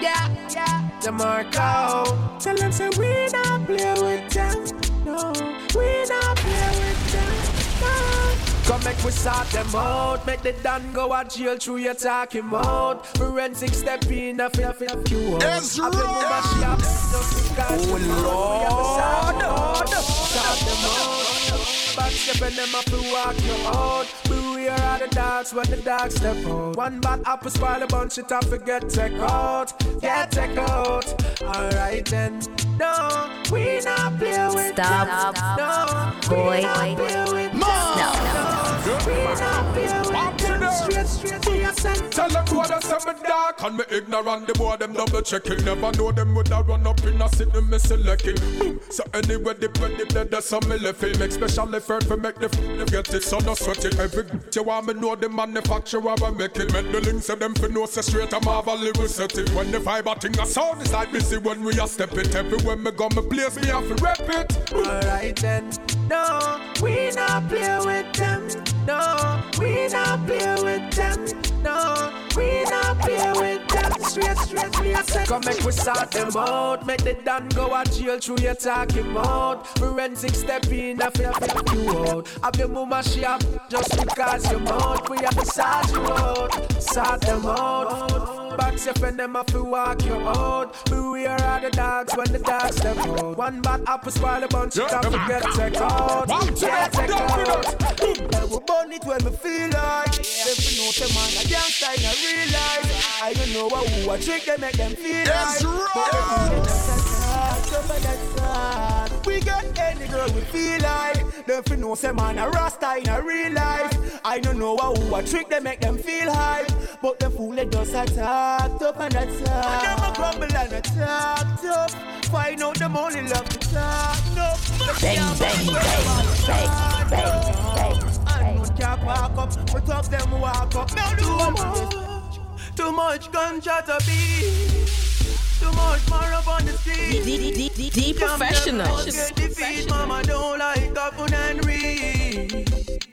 Yeah, yeah. DeMarco. Oh. Tell them say we not play with them. No, we not play with them. No. Come make we sort them out Make the Dan go a jail through your talking mouth Forensic step in a feel feel you out Ezra! Have them over shop Just because Oh, you know we Lord. Sort them out Back step and them up to walk you out Beware of the dogs when the dogs step out One bad apple spoil a bunch it up forget take out Get take out Alright then No, we not play with Stop. them. No, Boy. we not play with them. No. We not play with them. Straight, straight to your center. Tell them what I say me dark and me ignorant. The boy them double checking. Never know them would have run up in a city me selecting. Boom. So anyway, the when the blood that's some me left it. Make special effort for make the f- get it. So no sweat it. Every you want me know the manufacturer I make it. Make the links of them for no say straight. I'm have a little set it. When the vibe thing a sound is like busy when we a step it. Everywhere me go me place me have to rep it. Alright then. No, we not play with them. No, we not play with them. No, we not play with them. Straight, straight, we a set. Come make we sort them out. Make the Dan go a jail through your talking mouth. Forensic step in, I feel feel you out. Have your mama she up just because you're out. We have to sort you out. Sort them out. Back step and them have to walk you out. Beware of the dogs when the dogs step out. One bad apple spoil a bunch, you have to get take out. Yeah, take out. I will burn it when me feel like If you know the man a gangster in a real life. I don't know what who a trick they make them feel That's like. But right. they feel like that's hard. We got any girl we feel like. Them fi know say man a rasta in a real life. I don't know what who a trick they make them feel hype. But the fool they just attack tough and attack Them a grumble and attack tough Find out them only love to talk no Bang, bang, bang, bang, bang, bang. and no can't walk up, talk them walk up. Too much, too much gunshot to be. Too much more up on the street. D- professional. Get defeat, mama don't like couple and read.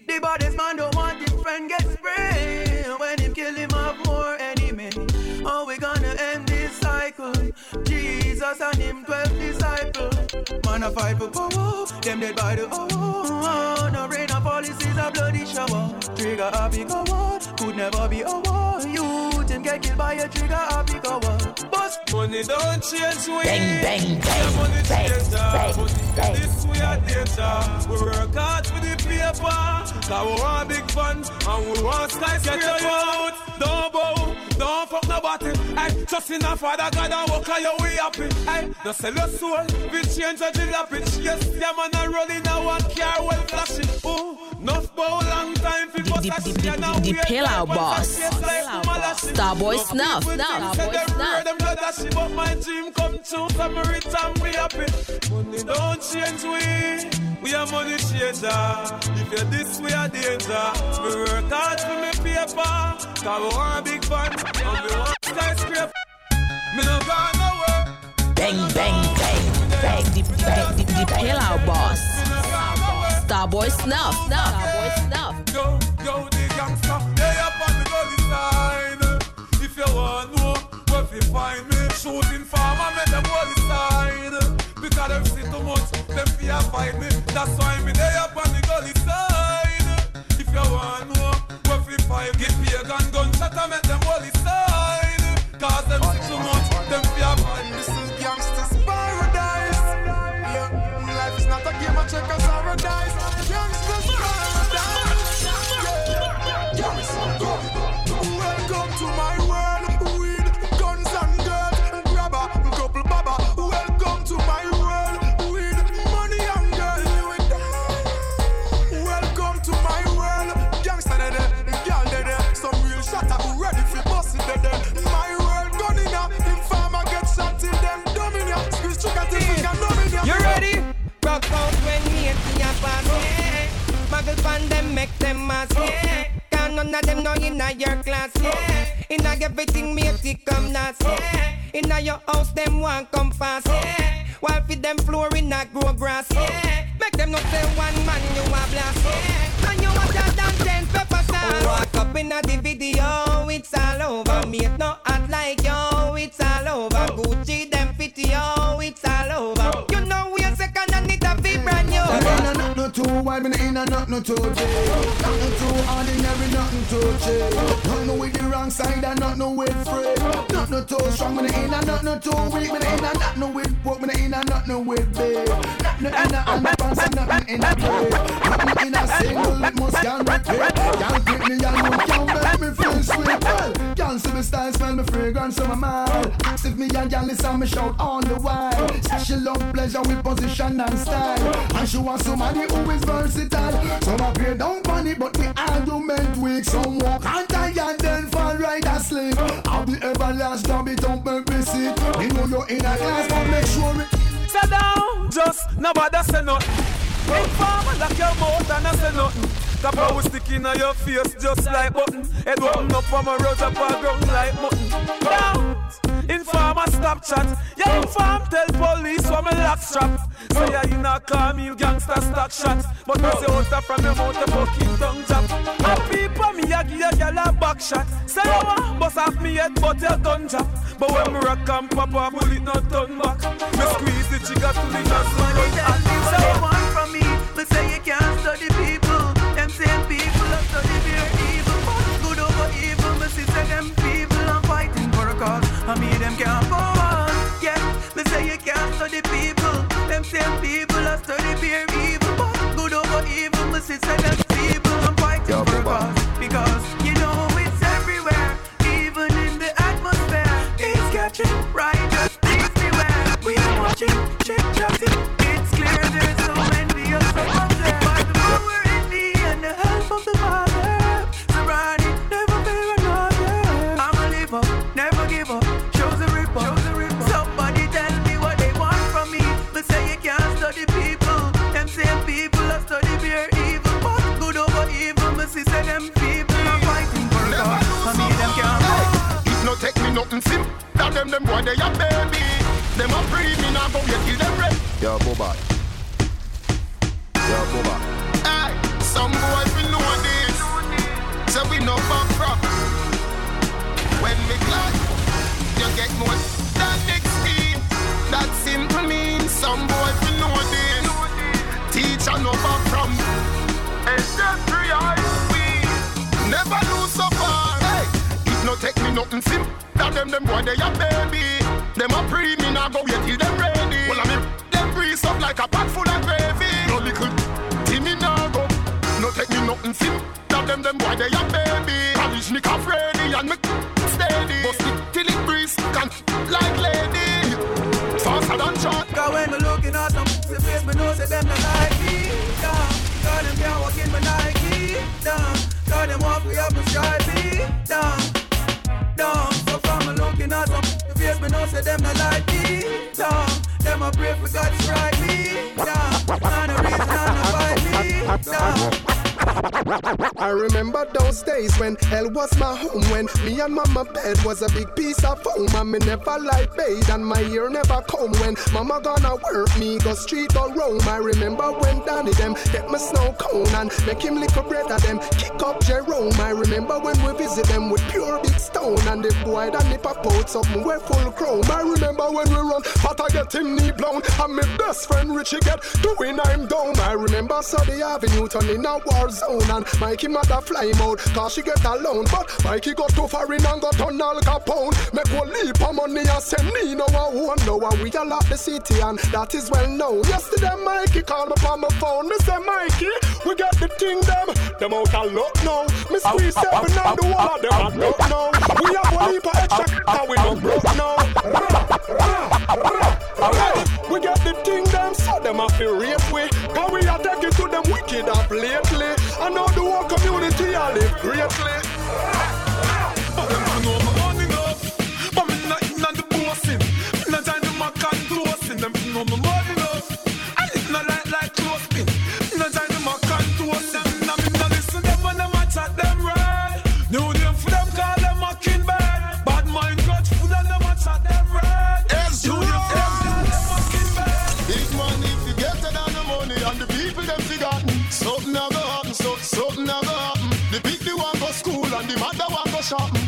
The baddest man don't want his friend get sprayed. When him kill him have more enemy. How we gonna end this cycle? Jesus and him twelve. Man a fight for power, them dead by the hour. No rain or policies a bloody shower. Trigger happy go could never be a war. Youth get killed by a trigger happy go. But money don't change we. Bang, bang, Yeah, money bang, bang, change bang, bang. This we are danger. We work hard for the paper. Cause we want big fun and we want skyscraper. Get your out. Don't bow. Don't fuck nobody. Hey, just in a father God and walk on your way happy. Hey, no sell your soul. We change the drill pitch. Yes, yeah, man, I roll in a one car well flashing. Ooh, enough bow long time for The- bust the- a the- shit and the- now we're Out like Boss. one like Malachi. Starboy Snuff, Starboy Snuff. them blood that she, but my dream come true. So me return we happy. Money don't change we. We are money changer. If you're this, we are danger. We work hard for me paper. Cause we want big fun. And we want skyscraper. Me no gone nowhere. Bang, bang, bang, bang. The, the, the, the Pill Out Boss. Me no gone nowhere. Starboy Snuff. Starboy Snuff. Yo, yo, the gangster, they up on the gully side. If you want know where fi find me, shooting farmer, make them gully side. Because them see too much, them fear fight me. That's why me they up on the gully side. If you want know where fi find me, give me a gun, gunshot, and make them gully side. Cause them see too much, them fear fight me. This is gangster's is not a game pass, yeah. Muggle pan them, make them mass, yeah. Can none of them know inna your class, yeah. Inna everything me a come last, yeah. Inna your house them want come fast, yeah. While feed them floor inna grow grass, yeah. Make them not say one man you nothing too deep. Nothing too ordinary, nothing too cheap. Nothing with the wrong side and nothing with free. Nothing too strong, when me in and nothing too weak. when Me in and nothing with broke, when me in and nothing with big. Nothing in a underpants and nothing in a play. Nothing in a single, it must can repeat. Can't keep me and you can't make me feel sweet. Can't see me style, smell me fragrance, so my mind. If me and y'all listen, me shout all the while. She love pleasure with position and style. And she want somebody who is versatile. Some here don't panic, but the argument weak. Some walk and tie and then fall right asleep. I'll be everlast, don't be don't make me sick. You know you're in a class, but make sure it. Sit down, just nobody say nothing. Informer lock your mouth and I say nothing. Tap a stick in your face just like button. Head open up from a rose up a ground like mutton. Down. Informer stop chat. Yeah, inform tell police what me lock strap. Say yeah, you not call me you gangster stock shot. But me say out from your mouth a fucking tongue chop. And people me a give a girl a back shot. Say you want bust off me head but your gun drop. But when me rock and pop a bullet not turn back. Me squeeze the trigger to the me what Say you want cause. I mean them can't go on. Yeah, me say you can't study people. Them same people that study fear evil. But good over evil. Me see in my Nike. Down, cause them walk way up uh, my stripey. Down, down. So from me looking at them, the face me know say them not like me. Down, them a pray for God to strike me. Down, and the reason I'm not fight me. Down. I remember those days when hell was my home. When me and mama bed was a big piece of foam. And me never like bathe and my ear never comb. When mama gonna work me, go street or roam. I remember when Danny them get my snow cone and make him lick a bread of them. Kick up Jerome. I remember when we visit them with pure big stone. And the boy that nip a out something we full chrome. I remember when we run, but I get him knee blown. And my best friend Richie get doing I'm down. I remember Sunday Avenue turning a war zone. And Mikey mother fly out, cause she get alone. But Mikey got too far in and got on Al Capone. Make one leap of money and send me no one know. And we all out the city and that is well known. Yesterday Mikey called me on my phone. Me say Mikey, we got the thing them. Them out of luck now. Me squeeze seven on the wall of them I don't know. We have one heap of extra and we don't broke now. We got the thing them so them a feel rape we. Cause we are taking to them wicked up lately. I know the whole community I live greatly. But them don't know Something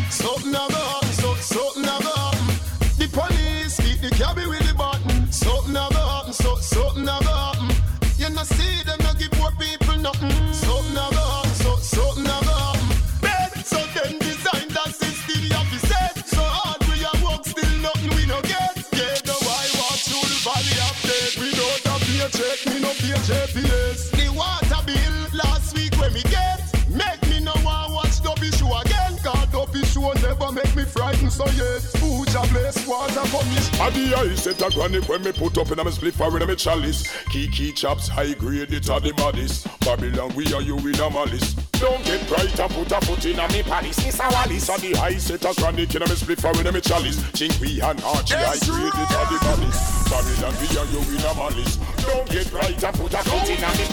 ja bless was a punish. I the ice set a granny when me put up in a me split for in a me chalice. Kiki chops high grade it are the baddest. Babylon we are you in a malice. Don't get bright and put a foot in a me palace. Miss a Wallis a the ice set a granny in a me split for in a me chalice. Chinky and Archie high grade it are the baddest. Babylon we are you in a malice. Don't get bright and put a foot in a me.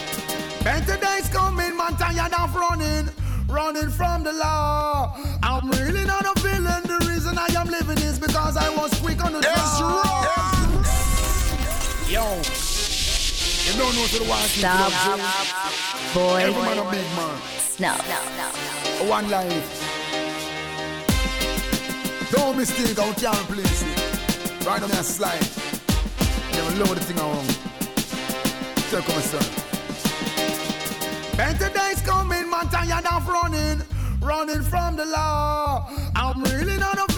Better days coming, man, tired of running, running from the law. I'm really not a villain. The reason I am living is because I was quick on the draw. Yo, you don't know to the one Stop. Boy. Every man a big man. Snuff. One life. Don't mistake out here place it. Right on that slide. Never load the thing around. Take come son. Better days coming, man, tired of running, running from the law. I'm really not a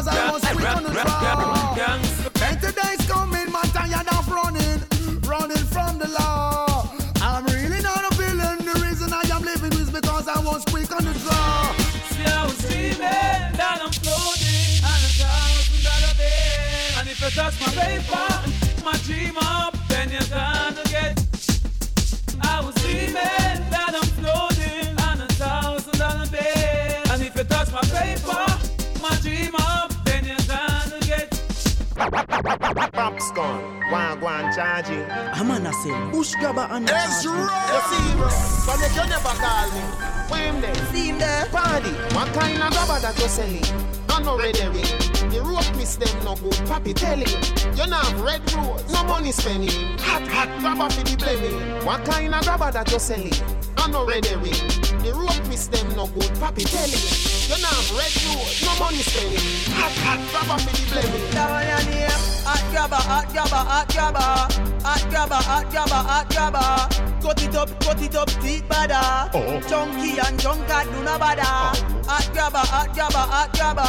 is because I was quick on the draw. Better days coming, man, tired of running, running from the law. I'm really not a villain. The reason I am living is because I was quick on the draw. See, I was dreaming that I'm floating on a thousand dollar bill. And if you touch my paper, my dream charging. I'm on a say, bush grabber and a charge. right. You see, bro, but make you never call me. Where him there? See him there? Party. What kind of rubber that you selling? I no red herring. The rope miss them no good. Papi telling you not have red rose, no money spending. Hot hot rubber for the blaming. What kind of rubber that you selling? I no red herring. The rope miss them no good. Papi telling you not have red rose, no money spending. Hot hot rubber for the blaming. That one. Hot grabber, hot grabber, hot grabber. Hot grabber, hot grabber, hot grabber. Cut it up, cut it up, teeth bada. Chunky oh. and junkat do no bada. Hot grabber, hot grabber, hot grabber.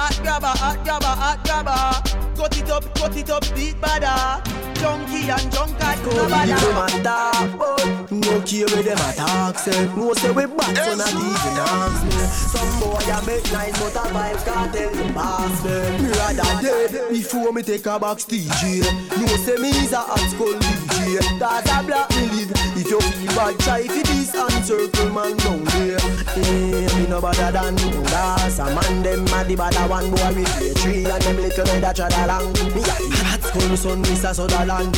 Hot grabber, hot grabber, hot grabber. Cut it up, cut it up, teeth bada. Chunky and no Come give them a no care where them a talk. Say, no say we back, so not even ask me. Some boy a make nice, but a vibe can't tell the boss me. Eh. Me rather dead before me take a box DJ. Eh. No say me is a hot school DJ. That's a black me live. If you feel bad, try for this and circle man down there. Eh, me no better than no gas. A man them a the better one boy with play tree and them little head a trad along. Me a the hot school son, Mr. Sutherland.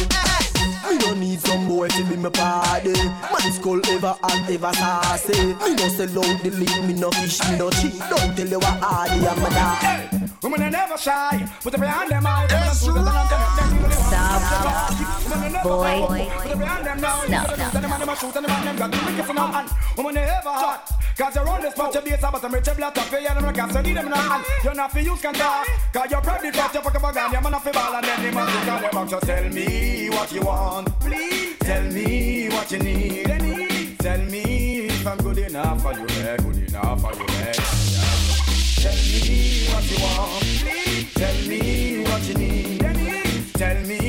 Me no need some boy to be my party. Man skull ever and ever sassy. Me no sell out the link, me no fish, me no cheat. Don't tell you what hardy I'm a dog. Women are never shy. Put every hand them out. It's Stop. Boy. Put them down. No, Put no, them on them shoot and them on them got the wicked for no hand. Women are ever hot. Cause you're on this spot, your base but I'm rich, your black top, yeah, them can't need them in hand. You're not for use can talk. Cause you're proud, you fuck, you fuck up a you're man off the ball, and then the man take all your box. So tell me what you want, please. Tell me what you need, need. Tell me if I'm good enough for you, yeah, good enough for you, yeah. Tell me what you want, please. Tell me what you need, need. Tell me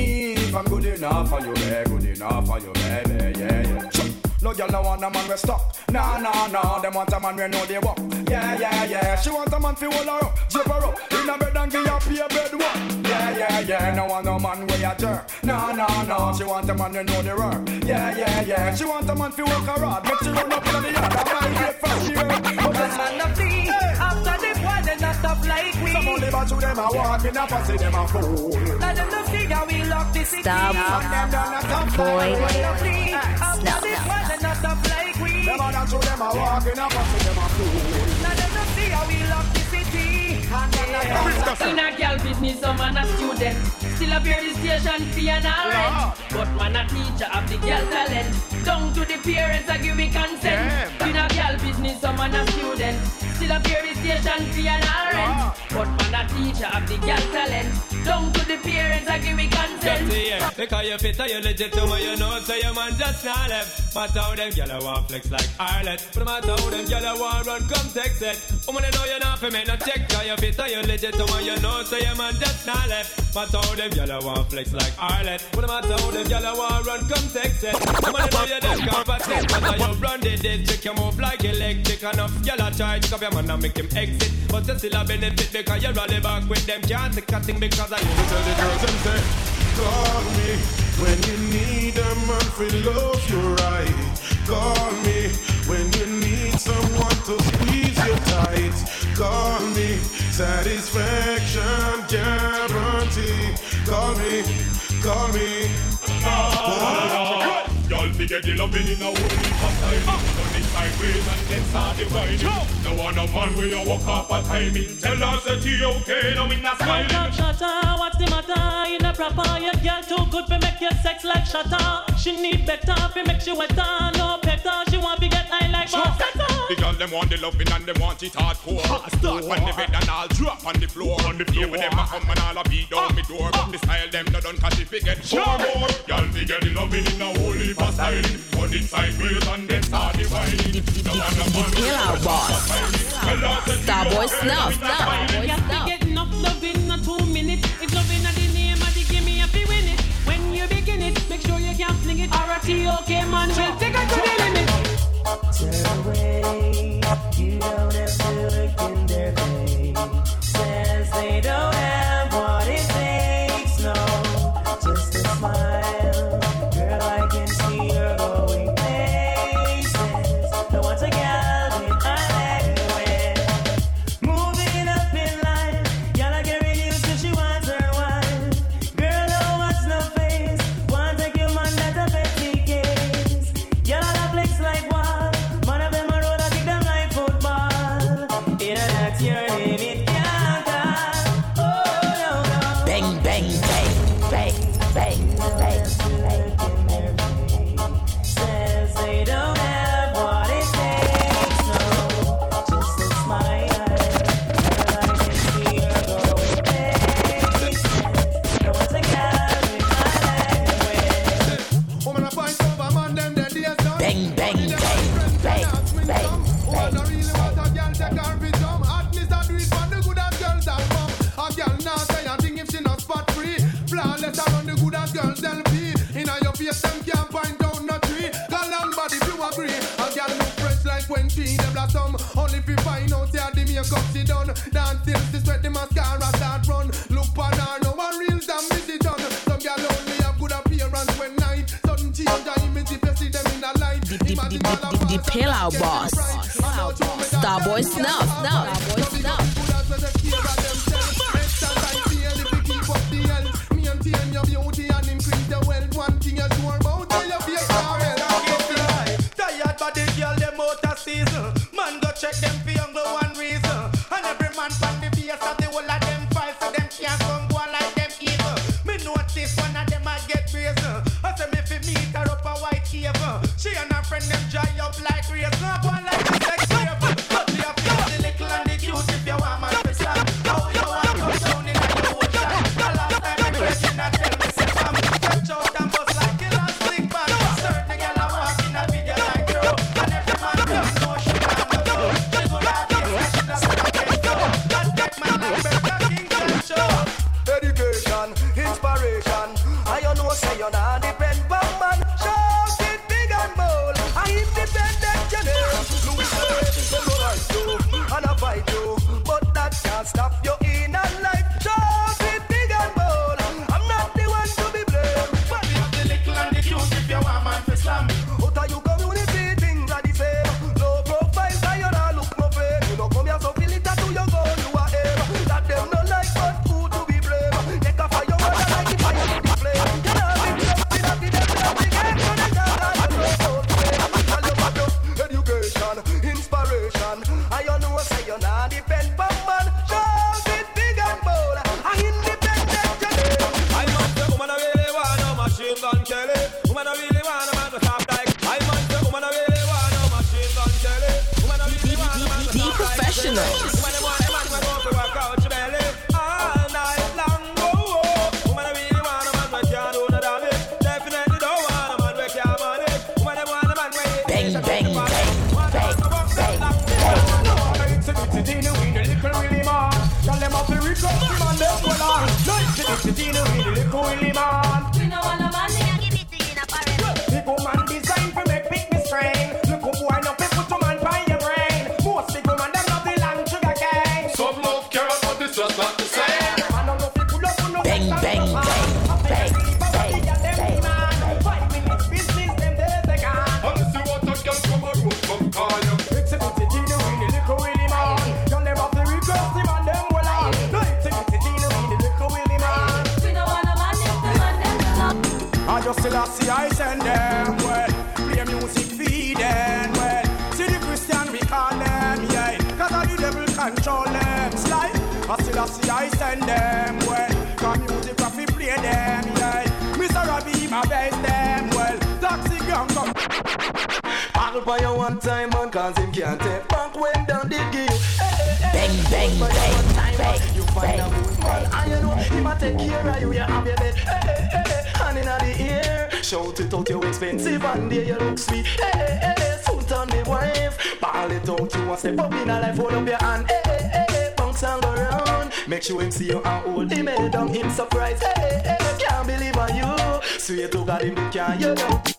if I'm good enough for you, yeah, good enough for you, baby, yeah, yeah. Sure. No girl no want a man we stuck. Nah, nah, nah. Them want a man we know they walk. Yeah, yeah, yeah. She want a man fi hold her up, zip her up in a bed and give her pay bed work. Yeah, yeah, yeah. No want no man we a jerk. Nah, nah, nah. She want a man we know the work. Yeah, yeah, yeah. She want a man fi work her hard. Make she run up in the yard. A man get fast she. But man a flee after the boy, they not stop like we. some only but to them a walk in a pussy them a fool. Let them no figure we lock the city. Stop. And them done a stop Boy. Them man a flee after No, the no, boy, they not stop like we. Them a done to them a walk in a pussy them a fool. Let them no see how we lock the city. In a girl business, some man a student. Still a bear the station fee and all rent. But man a teacher of the girl talent. Down to the parents a give me consent. In a girl business, some man a student. Still a the station fee and all rent. But man a teacher of the girl talent. Down to the parents a give me consent. Because you fit you legit to me, you know, so your man just not left. Matter how them gyal want flex like Arlet. But matter how them gyal want run, come text it. Woman, I know you're not for me, no check. Cause you fit you legit to me, you know, so your man just not left. Matter how them a want flex like. But no matter how them a want run, come text it. Woman, I know you them protect. Cause you run the district, you move like electric. Enough a try to up your man and make him exit. But you still a benefit because you rally back with them. Can't take a thing because I you. Tell the girls and say, call me when you need a man for love you're right. Call me when you need someone to squeeze tight. Call me, satisfaction guarantee. Call me, call me. Y'all fi get the loving in a whole heap of time. Turn it sideways and then start dividing No one a man where you walk up a timing Tell us that he okay, no me not smiling. up, shutter, what's the matter? In a proper, your girl too good for make your sex like shutter. She need better for make she wetter, no better. She want to get high like Rosetta. The girl them want the loving and them want it hardcore. Start on the bed and I'll drop on the floor. On the floor When them a come and all a beat down ah. me door. But the style them no done cause if it get more more Get the loving in a whole heap Turn it sideways and then start dividing No one a man Kill our boss. Starboy Snuff. You have like when she them blossom. Only if you find out yeah the makeup she done. Dance till she sweat the mascara start run. Look on her no one real damn busy done. Some girl only have good appearance when night. Sudden change her image if you see them in a light. Imagine all of The Pillow Boss. Starboy Snuff. Snuff. Snuff. Cause him can't take back when down did give you Bang, bang, bang, bang, You find a good man and you know him a take care of you You have your bed. Hey, hey, hey, hey. Hand inna the air. Shout it out you expensive and there you look sweet. Hey, hey, hey, suit on the wife. Ball it out you a step up in a life Hold up your hand. Hey, hey, hey, hey. Bounce and go round. Make sure him see you and hold him head down. Him surprised Hey, hey, hey. Can't believe on you. Swear to God him can't you know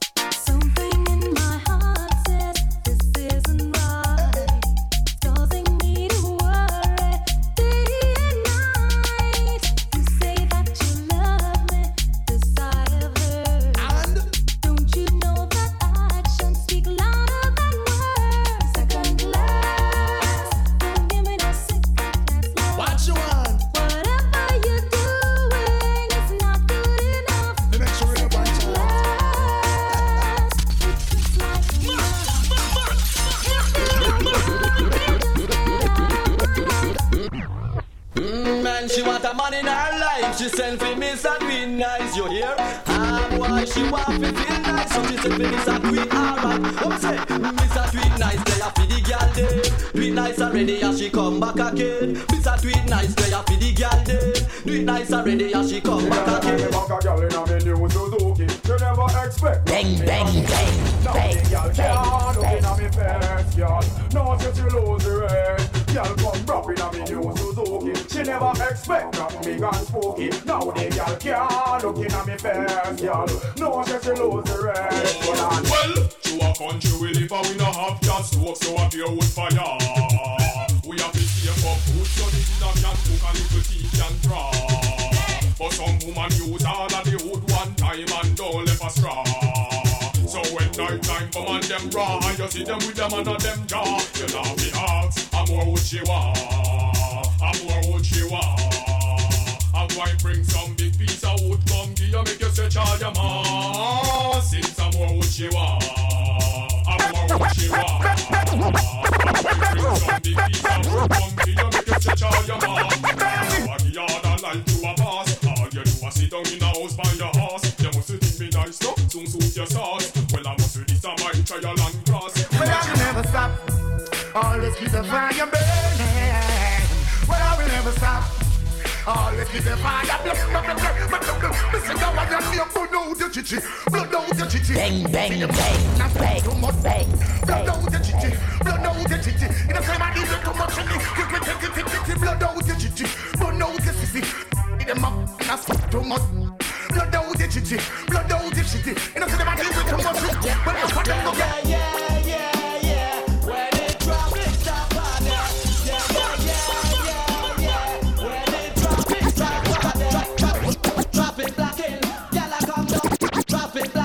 already, and she come back again. Miss a Queen nice, they a for the girl day. Do it nice already, and she come back again. Back a girl in a me new Suzuki. You never expect. Bang, bang, bang, Now bang, the girl bang, can't look bang. inna me face, girl. No, she she lose her head. Girl come rap inna me new Suzuki. She never expect nothing big and spooky. Now the girl can't look inna me face, girl. No, she she lose her head. Hold on. Well, to a country we live and we no have gas stove, so a pure wood fire. Can cook and little tea can draw. But some woman use all of the wood one time and don't left a straw. So when night time come and them raw, and you see them with them under them jaw, you know fi ask, a more wood she want, a more wood she want. I'm going bring some big piece of wood come give you make you stretch all your. Since some more wood she want, Always keep the fire burning. Bang bang bang, fire. Listen to what you're near. Blood out your chichi. Blood out your chichi. Bang, bang, bang. Bang, bang, Blood out your chichi. Blood out your chichi. In the same I need too much in me. Give me, give me, give me, give me. Blood out your chichi. Blood out your sissy. Them up, that's too much blood out the chichi, blood out the chichi. You know, see the man with too much. But if I don't get, yeah, yeah. Drop it black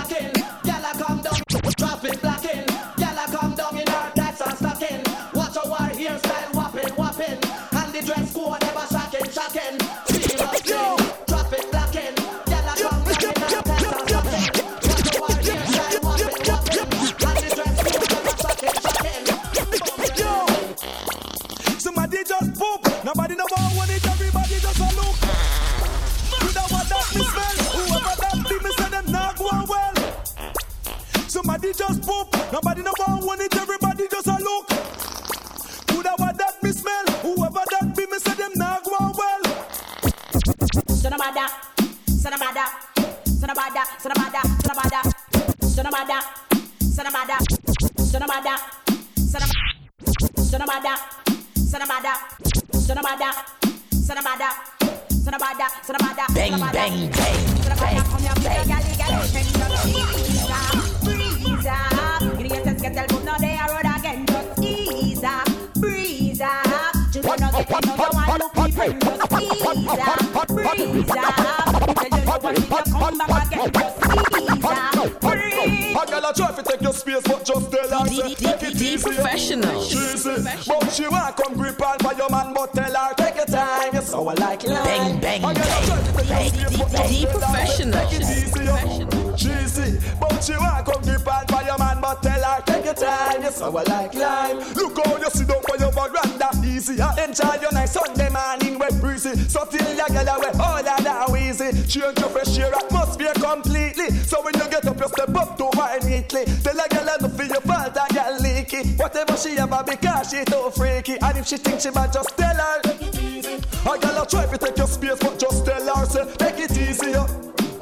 Change your fresh air atmosphere completely. So when you get up, you step up to her neatly. Tell a girl enough for your fault, a girl leaky. Whatever she ever because she too freaky. And if she thinks she bad, just tell her. Make it easy. A girl try to take your space, but just tell her, say, take it easy.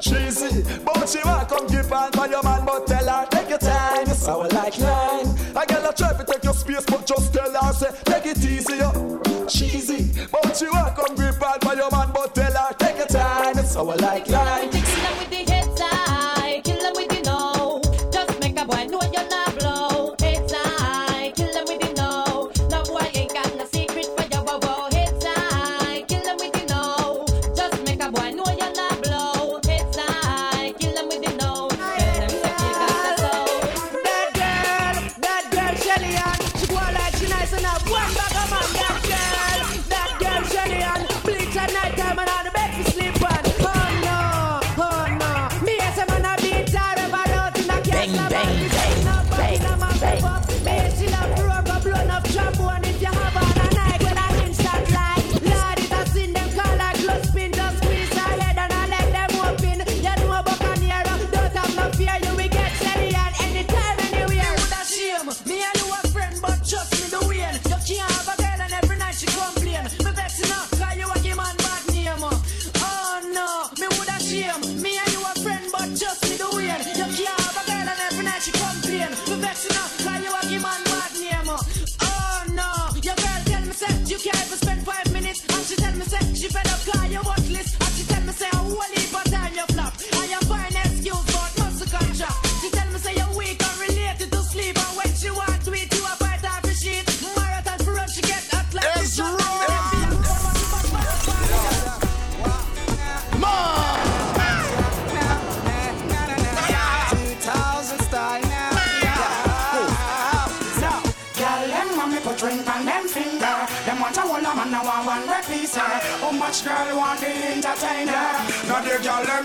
Cheesy, but she want come give on by your man, but tell her take your time. You sour like lime. A girl a try to take your space, but just tell her say take it easy. Cheesy, but she want come give on by your man, sour like lime.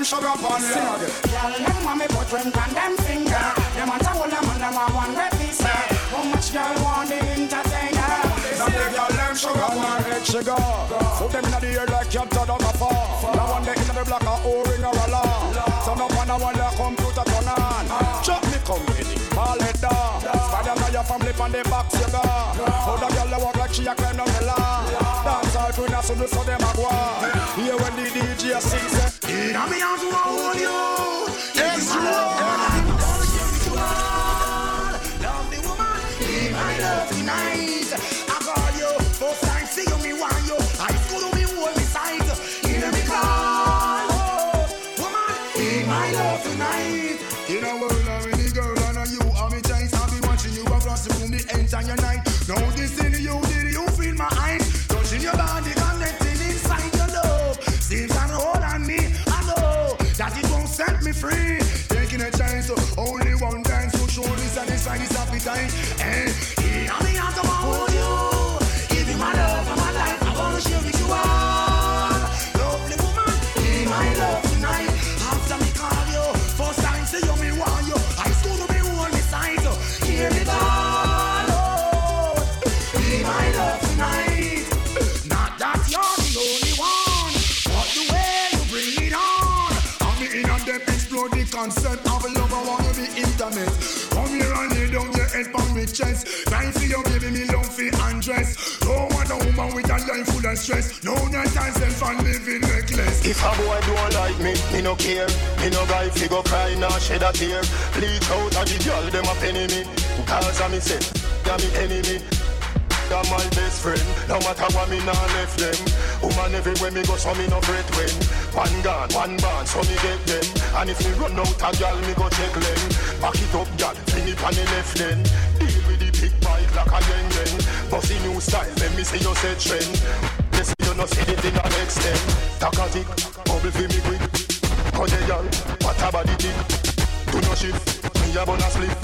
Them sugar on you. Girl, them want me put ring on them finger. Them want a whole a man, now want one red piece. How much girl want the entertainer? Now the girl them sugar on her head sugar. Put them inna the air like you turn up a fall. Now one day inna the black a O-ring or a law. Turn up on the one the computer turn on. Chop me company, call it down. Spider now your family on the you go. How the girl they walk like she a climb down the lawn. Dance all queen as soon as them a go. on. Hear when the DJ sing eh, I call you, first time see you, me want you. Set me free. Taking a chance, only one time So show this satisfy this appetite And Here me out to hold you. Give you my love and my life. I wanna share with you all. Explode the concept of love I wanna be intimate Come here and lay down your head on me chest Time for you baby me love for undress Don't want a woman with a life full of stress No night time self and living reckless If a boy don't like me, me no care. Me no guy fi go cry nor shed a tear. Bleach out of the girl them a penny me. Cause a me say, ya me enemy. You're my best friend. No matter what me nah left them. Woman everywhere me go, so me no fret when. One gun, one band, so me get them. And if me run out a gal, me go check them. Back it up, gal, fling it on the left then. Deal with the big bike like a yen yen. Bossy new style, let me see you set trend. Yes, you no see the thing I extend. Takatik, bubble fi me quick. Cause the gal, what a body tick. Do no shift, me a bun a slip.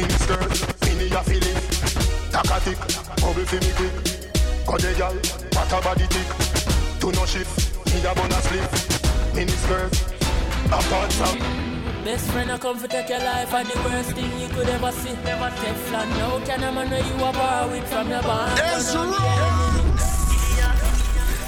In the skirt, me a feel it. Takatik, bubble fi me quick. Cause the gal, what a body tick. Do no shift, me a bun a slip. mini skirt. Apart from Best friend I come for take your life and the worst thing you could ever see. Never Teflon, no can a man know you a bar with from your bar. That's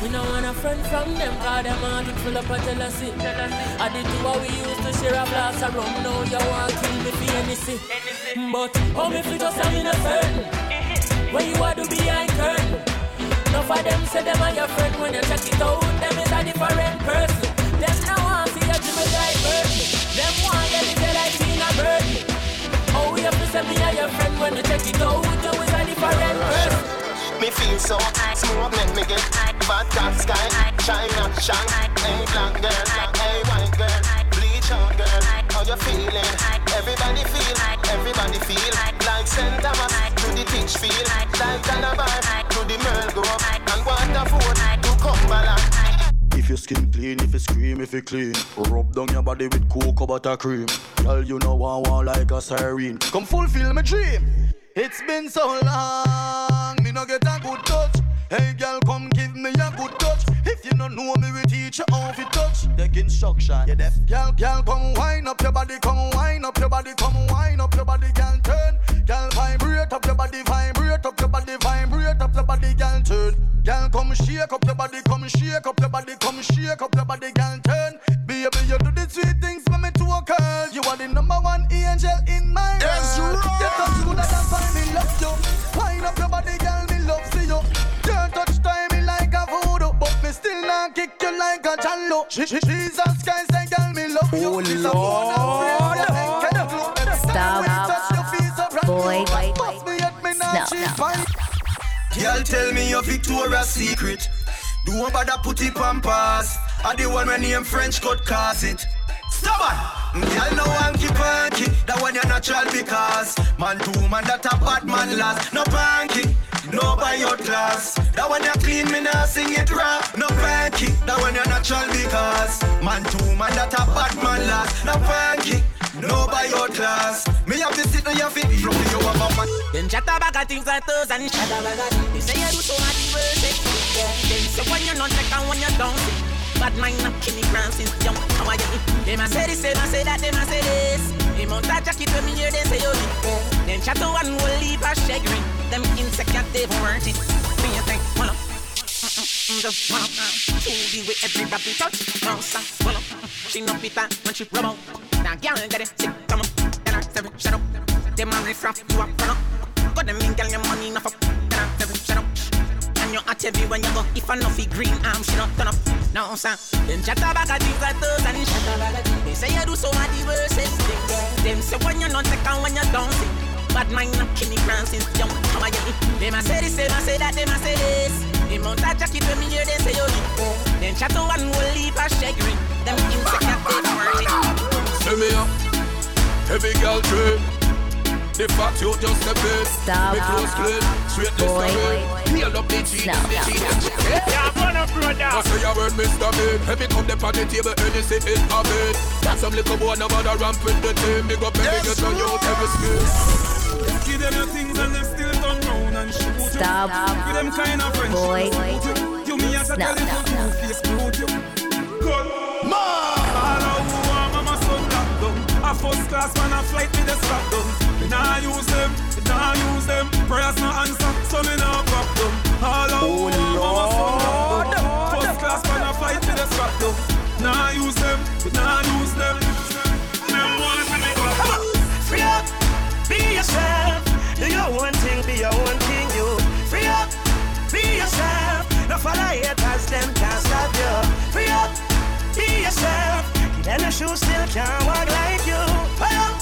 We don't want a friend from them, cause them it full up of jealousy. I did do what we used to share a glass of rum, now you want kill oh, me for anything. But how me feel just I'm innocent? When you are do behind curtain. Enough of them say them are your friend when you check it out, them is a different person. Them now want see you guy burden. Them want you to get like Tina Burton. Oh, you have to say me are your friend when you check it out, you is a different person. Me feel so smoke make me get bad top sky China shine Hey black girl, hey white girl Bleach out girl, how you feeling? Everybody feel, everybody feel Like St. Thomas to the teach feel Like Calabar to the Merle go And Waterford to Cumberland If your skin clean, if you scream, if you clean Rub down your body with cocoa butter cream. Girl, you know I want like a siren. Come fulfill my dream. It's been so long, me no get a good touch. Hey girl, come give me a good touch. If you don't know me, we teach you how to touch. Take instruction, you deaf. Girl, girl, come wind up your body, come wind up your body Come wind up your body, girl, turn Girl, vibrate up your body, vibrate up your body Vibrate up your body, girl, turn. Girl, come shake up your body, come shake up your body Come shake up your body, girl, turn. Baby, you do the sweet things for me to girl You are the number one angel in my world. That's right. You touch good and find me love you. Wind up your body, girl, me love see you. Don't touch time me like a voodoo But me still not kick you like a Je- Jesus Christ, say girl, me love you. Oh, This Girl, tell me your Victoria's Secret. Don't bother put it pampas. I the one when name French cut cast it. Stubborn. Girl, no hanky panky. That one you natural because man two man that a bad man last. No panky. No by your class. That one you clean me now sing it rap. No panky. That one you natural because man two man that a bad man last. No panky. No by your class. Me have to sit on your feet. You you have a man. Them chat about things like those and chat about They say you do so much evil things. Them say when you're not check and when you don't see. Bad mind not me grand since young. How are you? Them a say this, them a say that, them a say this. Them out a jacket when me hear them say you leave. Them chat to one will leave a chagrin. Them insecure they worth it. Do you think? Well, Mm, just wanna to be with everybody touch. No, sir, well, uh, she know fit that when she rub out. Now, girl, get it, sick, come on. Then I seven, up. Them a riff raff, you a run up. Got them in, girl, your money enough up. Then I seven, up. And you at every when you go. If I know fi green arm, she not turn up. No, sir. Them chat about a things like those and chat about They say you do so much diverse things. Them say when you not take and when you don't see. Bad mind not kill me grand since young. Are you? Them a say this, them a say that, them a say this. Them out a jacket when me hear them say you leave. Them chat to one will leave a chagrin. Them insecure they worth it. Send me up, heavy girl trip. The fact you just a bit. Stop. Me close clean, straight this Boy. way. Heal up the cheat, No, the no. cheat. Yeah, run up, brother. I say your word, Mr. Big. Heavy come them on the table, and you sit in a bed. Got some little boy, no bother ramp with the team. Big up every get on you, every skill. Give them your Stop. Give them kind of friendship. Boy. you. You me as a No, no, you no. face screwed you. Good. Ma! All of who are mama son locked. A first class man a flight with the strap down. Me nah use them, me nah use them. Prayers no answer, so me nah pop them. All of who are mama son locked. First class man a flight with the strap down. Nah use them, me nah use them. Them want to me go. Free up, be yourself. Do your own thing, be your own thing. Up, be yourself. No follow haters, them can't stop you. Free up, be yourself. Then the shoes still can't walk like you. Well,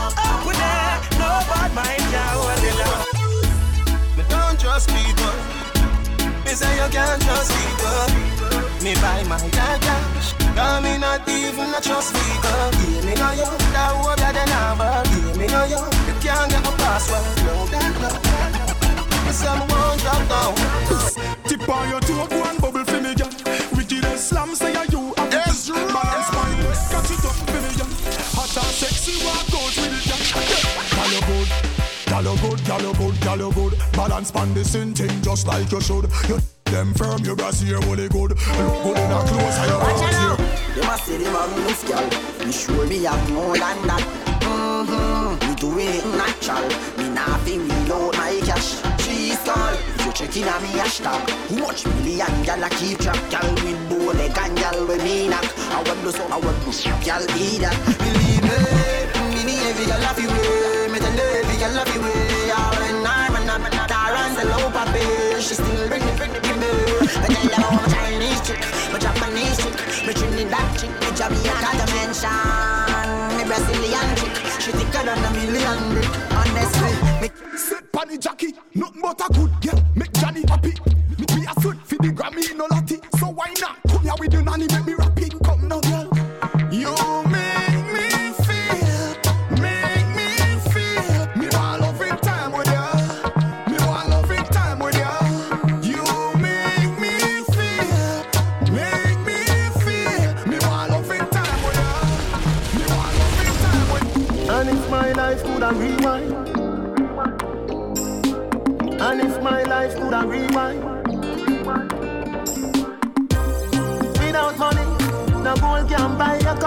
up with that, no bad mind can't hold you down. Me don't trust people. Me say you can't trust people. Me buy my cash. Cause me not even a trust people. Yeah, me know you. That hope you the number. Yeah, me know you. You can't get my password. No, that no. Me say me won't drop down. Tip on your toe, go and bubble for me, girl. Wicked and slam, say are you have yes, Balance my catch it up for me, girl. Hot and sexy, walk out with it, girl. Girl, you good. Girl, you good, girl, you good, girl, you good. Balance pan the same thing just like you should. You them firm, your brassiere really good. Look good in a clothes, how you Watch out here. You a say the wrongness, girl. Me sure me have more than that. Mm-hmm. Me do it natural. Me nah you checking on me hashtag, how much million gal I keep track? Gal with bow leg and gal with me knock. I want so, I want do gal be that. Believe me, me me every gal love you way. Me tell every gal love you way. All when I'm and I'm and I'm and the low papi, she still bring it, bring me. Me tell her I'm a Chinese chick, me Japanese chick, me Trinidad chick, me Jamaican dimension, me Brazilian chick. She thicker than a million brick. Honestly, me Sit panny Jackie, nothing but a good girl, make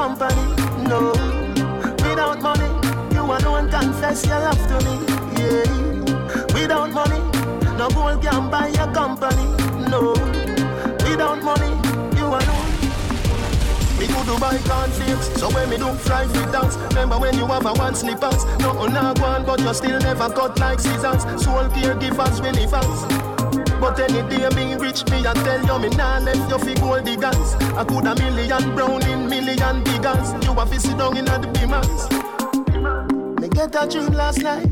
company No. Without money, you alone confess your love to me Yeah. Without money, no gold can buy a company No. Without money, you alone. Me go Dubai cornflakes, so when me do fly fit dance Remember when you have a one slippers. No oh, not one, but you still never cut like scissors. Soul caregivers, really fast But any day me rich, me I tell you Me nah left you fi gold diggers I could a million brown in million diggers. You a fi sit down in the beamers Me get a dream last night.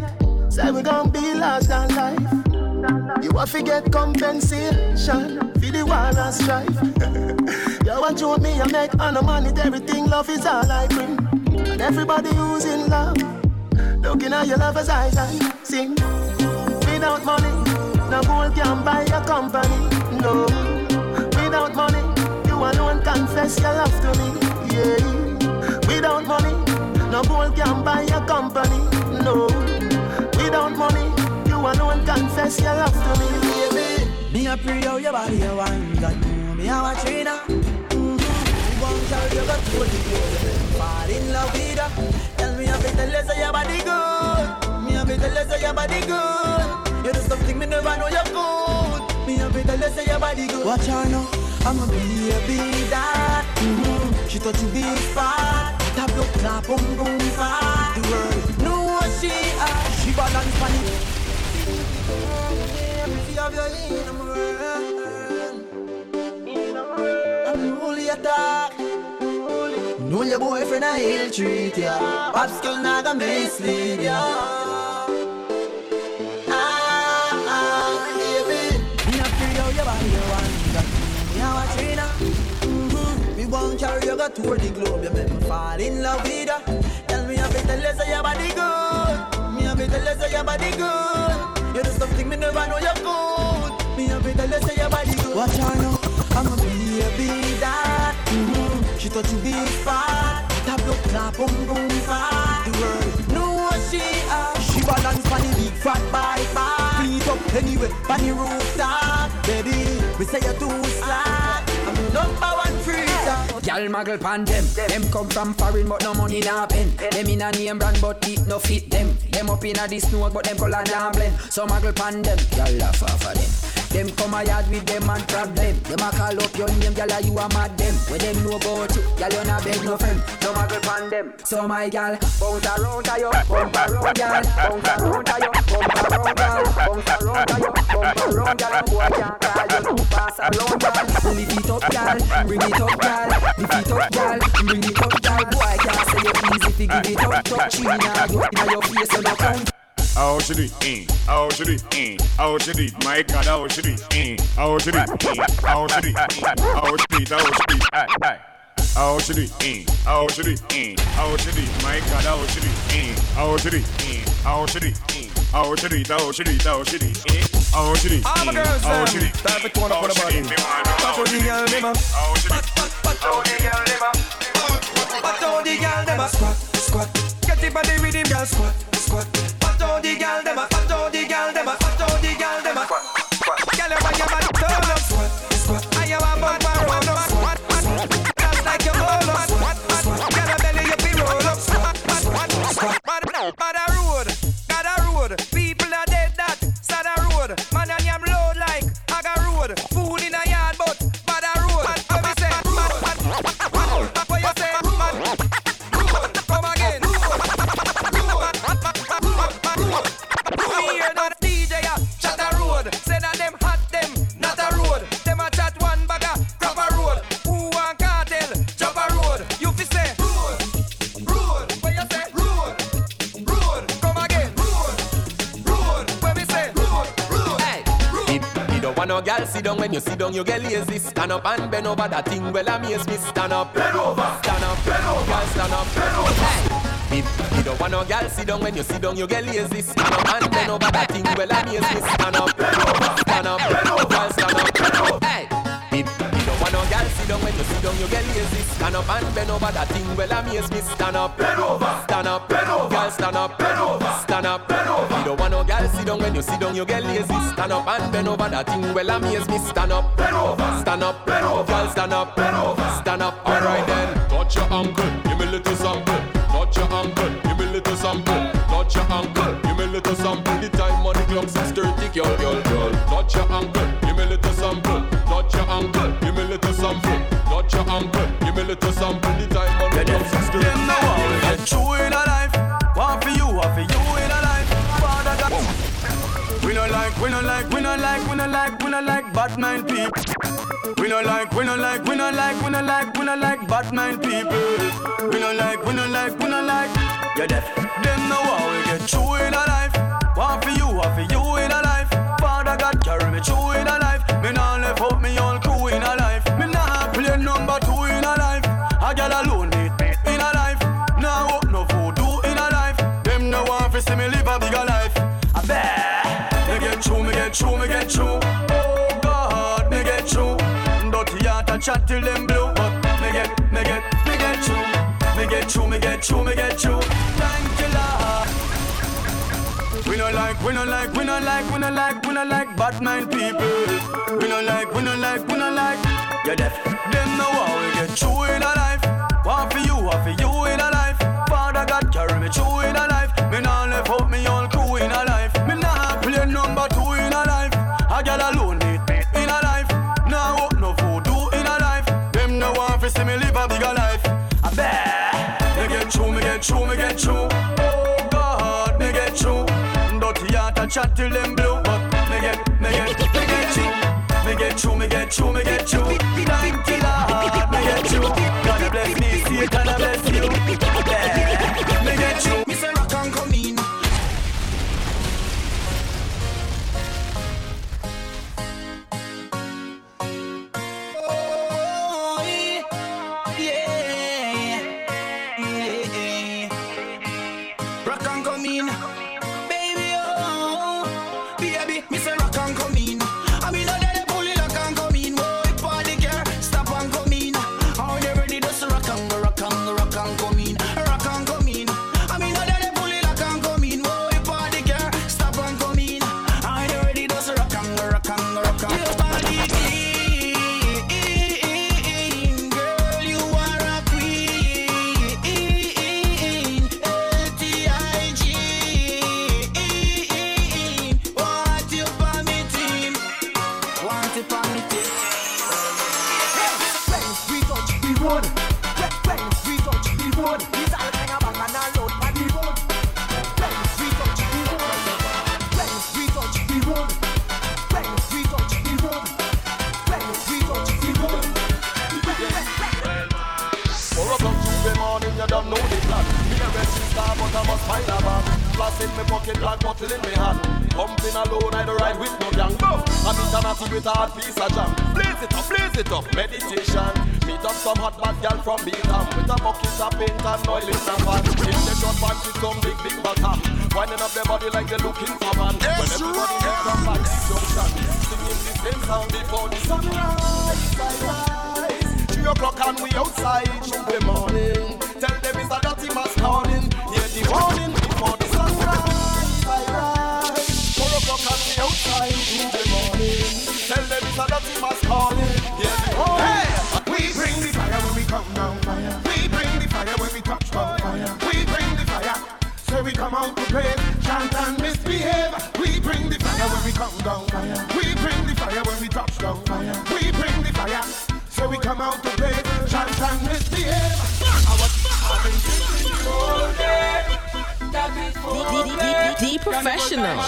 Say we gon' be last than life. You a fi get compensation For the war and strife. You want to me, I make all the money, everything, love is all I bring. And everybody who's in love, looking at your lover's eyes, I sing. Without money, no gold can buy a company, no. Without money, you alone confess your love to me, yeah. Without money, no gold can buy a company, no. Without money, you alone confess your love to me, baby. Me a pray how your body a wine got me a watch it now. Mm-hmm. Want to you got to the girl. Fall in love with her. Tell me a bit the less of your body good. Me a bit the less of your body good. You do something me never know you're good. Me a bit the less of your body good. Watch her now. I'ma be a be that. Mm-hmm. She touch the big spot. Tap your clap, boom boom fat. The world know what she are. She balance funny. You have your in a world, in a world, I'm only a talk. Know your boyfriend a ill treat ya. Pops girl not gonna mislead ya. Want carry you go tour the globe. You make me fall in love with her. Tell me a bit the less of your body good. Me a bit the less of your body good. You do something me never know you're good. Me a bit the less of your body good. Watch her now. I'ma be a be that. Mm-hmm. She touch the spot. Tap your clap, boom boom fat. The world know what she are. She balance on the big fat bike back. Feet up anyway, on the rooftop. Baby, we say you're too slack. Number one freezer. Gal muggle pan them. Them come from foreign but no money na pen. Them in a name brand but it no fit them. Them up in a this snow but them color na blend. So muggle pan them. Gal laugh of them. Them come a yard with them and problem. Them a call up your name, gal, you a mad them. When them know about you, gal, you not beg no friend. No muggle pan them. So my gal, bounce around to you, bump around, gal, bounce around to you, bump around, gal, bounce around to you, bump around, gal. Boy can't call you, pass along, gal. Lift it up, gal, bring it up, gal. Lift it up, gal, bring it up, gal. Boy can't say you easy fi give it up, touch you inna you inna your face, so no count. How should it? Eh? How should it? Eh? How should it? My God, how should it? Eh? How should it? Eh? How should it? Eh? How should it? How should it? How should it? Eh? How should it? Eh? How should it? My God, how should it? Eh? How should it? Eh? How should it? Eh? How should it? How should it? How should it? Eh? How should it? All my Eh? girls, How um, should it? time for turn up on the body. Pop on the girl, them a- How should it? Pop on the girl, them a- Pop on the girl, them a squat, squat. Get the body with him, girl, squat, squat. Pop on the girl, them a- pop on you sit down, you get lazy. Stand up and bend over that thing. Well, amaze me. Stand up, bend over, stand up, bend over, girl, stand up, bend over. Hey. Me, me don't want no gal sit down when you sit down, you get lazy. Stand up and bend over that thing. Well, amaze me. Stand up, bend over, stand up, bend over, girl, stand up, bend over. Hey. Me, me don't want no gal sit down when you sit down, you get lazy. Stand up and bend over that thing. Well, amaze me. Stand up, bend over, stand up, bend over, girl, stand up, bend over, stand up, bend over. Me don't want no gal sit down when you sit down, you get lazy. Stand up and bend over that thing. Well, amaze me. Stand up, bend over, stand up, bend over, girl, stand up, bend over, stand up. Alright then, touch your ankle, give me a little sample. Touch your ankle, give me a little sample. Touch your ankle, give me a little sample. The time on the clock, six thirty, girl, girl, girl. Touch your ankle, give me a little sample. Touch your ankle, give me a little sample. Touch your ankle, give me a little sample. We no like, we no like, we no like, we no like, bad mind people. We no like, we no like, we no like, we no like, we no like bad mind people. We no like, we no like, we no like. Yeah, deaf. Them know how we get through in a life. One for you, one for you in a life. Father God carry me get through, me get through. Oh God, me get through. Dirty heart a chat till them blue, but me get, me get, me get through. Me get through, me get through, me get through. Thank you, Lord. We no like, we no like, we no like, we no like, we no like bad mind people. We no like, we no like, we no like. Yeah, deaf. Them know how we get through in a life. One for you, one for you in a life. Father God carry me through in a life. Me nah left out me own crew in a life. Till them blue, but me get, me get, me get through. Me get you, me get through, me get through. amount of pain. Chant and misbehave. I was having this all day. That is the professionals.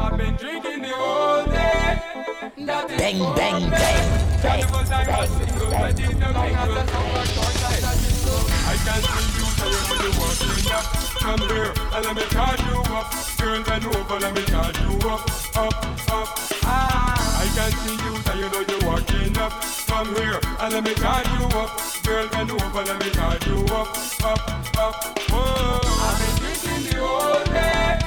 I've been drinking the whole day. Bang, bang, bang. I can't so you know you walking up. Come here, and let me charge you up. Girl, bend over, let me charge you up, up, up. Ah, I can see you, so you know you're walking up. Come here, and let me charge you up. Girl, bend over, let me charge you up, up, up. Whoa. I've been drinking the whole day.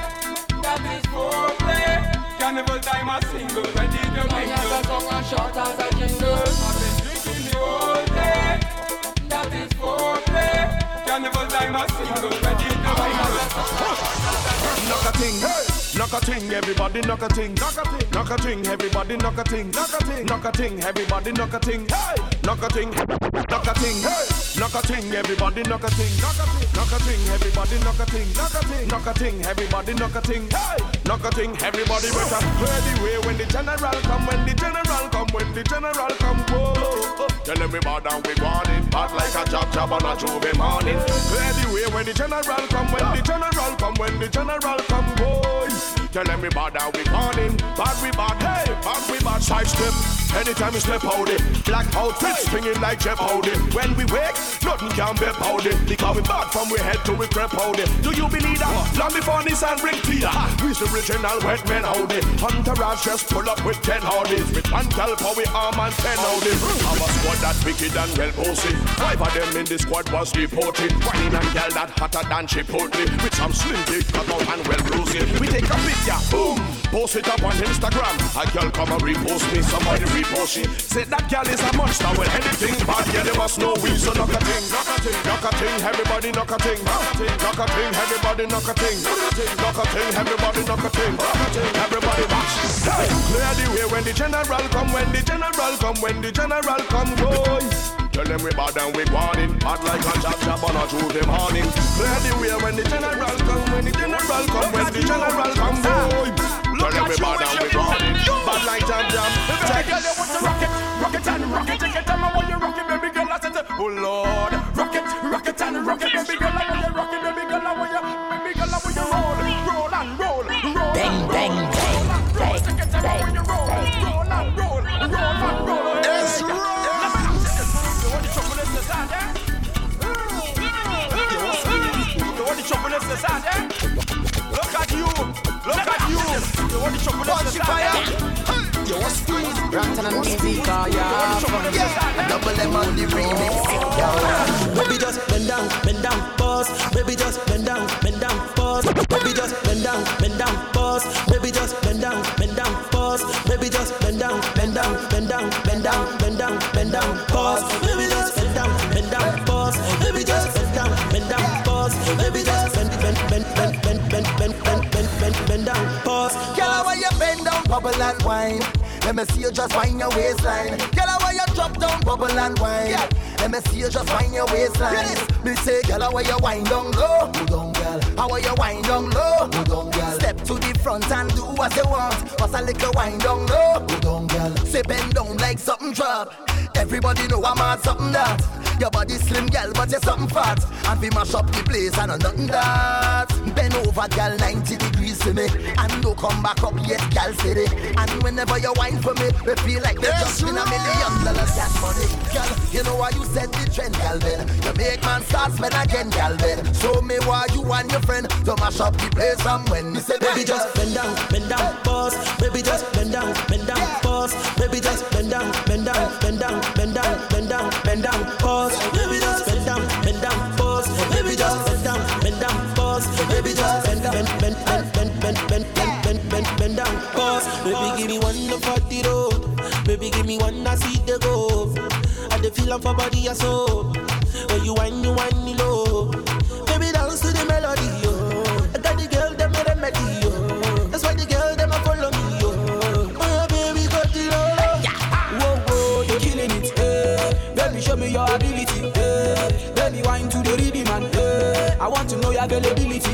That is foreplay. Carnival time, a single, ready to mingle. as long and short as a jingle. Carnival time, a single, ready to. Knock a ting, knock a ting, everybody knock a ting, knock a ting, knock a ting, everybody knock a ting, knock a ting, knock a ting, everybody knock a ting, hey, knock a ting, knock a ting, hey, knock a ting, everybody knock a ting, knock a ting, knock a ting, everybody knock a ting, knock a knock a ting, everybody knock a knock a everybody better clear the way when the general come, when the general come, when the general come, whoa. Tell everybody down we want it, hot like a job job on a Juve morning. Clear the way when the general come, when the general come, when the general come, boy. Tell everybody we want it, bad we bad, hey, bad we bad. Side step, anytime you step out it. Black outfit, swinging like Jeff Howdy. When we wake, nothing can be powder. Because we bad from we head to we crep howdy. Do you believe that? Long before Nissan bring Peter. We's the original wet men howdy. Entourage just pull up with ten howdies. With one gal for we arm and ten howdies. Have a squad that wicked and well posted. Five of them in the squad was deported. Whining and gal that hotter than Chipotle. With some slim dick cut out and well bruised. We take a picture, boom, post it up on Instagram. A girl come and repost me, somebody repost she. Say that girl is a monster. Well, anything bad, yeah, there must know we. So knock a ting, knock a ting, knock a ting, everybody knock a ting, knock a ting, a everybody knock a ting, knock a ting, everybody knock a ting, a everybody watch. Hey, clear the way when the general come, when the general come, when the general come, boy. Tell them we bad and we it Hot like a chop chop on a Tuesday morning Clear the way when the general come When the general come When the general come boy Tell them we bad and we it Bad like jam rock it, rock it and rock it. Take your time, I want you rock it, baby girl. I said, oh Lord, rock it, rock it and rock it, baby girl. I want you rock it, baby girl. I want you, baby girl. I want you roll, roll and roll, roll. Bang, bang, bang, bang, Take your time, I want you roll, roll and roll, roll and roll. It's roll. You want the chocolate in the sand, yeah? You want the chocolate in the sand, yeah? Look at you, look at you. You want the chocolate in the sand, eh? yeah? Yo, and music, ah, yeah, yeah. Double M on the remix, yeah. Baby, just bend down, bend down, pause. Baby, just bend down, bend down, pause. Baby, just bend down, bend down, pause. Baby, just bend down, bend down, pause. Baby, just bend down, bend down, bend down, bend down, bend down, bend down, pause. Baby, just bend down, bend down, pause. Baby, just bend down, bend down, pause. Baby, just bend, bend, bend, bend, bend, bend, bend, bend, bend, bend, bend down, pause. Girl, when you bend down, bubble and wine. Let me see you just wind your waistline. Girl, when you drop down, bubble and wine. Let me see you just wind your waistline. Me say, girl, when you wind down low, go down, girl. How when you wind down low, go down, girl. Step to the front and do what you want. What's a little wind down low, go down, girl. Say bend down like something drop. Everybody know I'm on something that. Your body slim, girl, but you're something fat. And we mash up the place and nothing that. Bend over, girl, 90 degrees to me. And don't come back up yet, girl, steady. And whenever you whine for me, we feel like we're just in a million dollars cash money. Girl, you know why you set the trend, girl, then. You make man start spend again, girl, then. Show me why you and your friend to mash up the place from when. Me say, Baby, just bend down, bend down, pause. Baby, just bend down, bend down, pause. Baby, just bend down, bend down, bend down, bend down, bend down, bend down, pause. Baby, just bend down, bend down, pause. Baby, just bend down, bend down, pause. Baby, just bend, bend, bend, bend, bend, bend, bend, bend, bend, bend, bend down, pause. Baby, give me one to for the road. Baby, give me one to see the go. I the feel for body and soul. When you whine, you whine me low. Baby, dance to the melody, yo. Availability,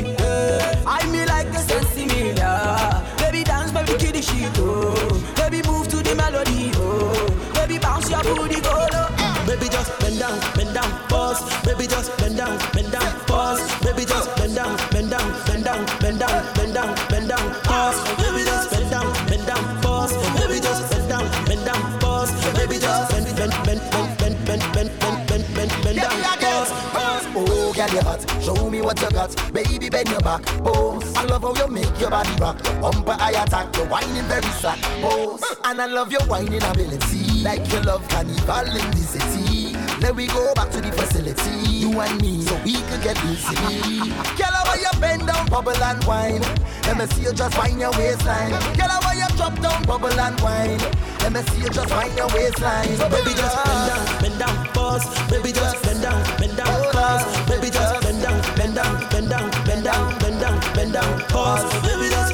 what you got, baby, bend your back. Pose. I love how you make your body rock. Your bumper I attack, your whining very slack. Pose. And I love your whining ability, like you love carnival in the city. Let we go back to the facility, you and me, so we could get busy. Girl, how you bend down, bubble and wine. Let me see you just wind your waistline. Girl, how you drop down, bubble and wine. Let me see you just wind your waistline. Baby, just bend down, bend down, pause. Baby, just bend down, bend down, bend down, bend down, bend down, bend down, pause. Baby, that's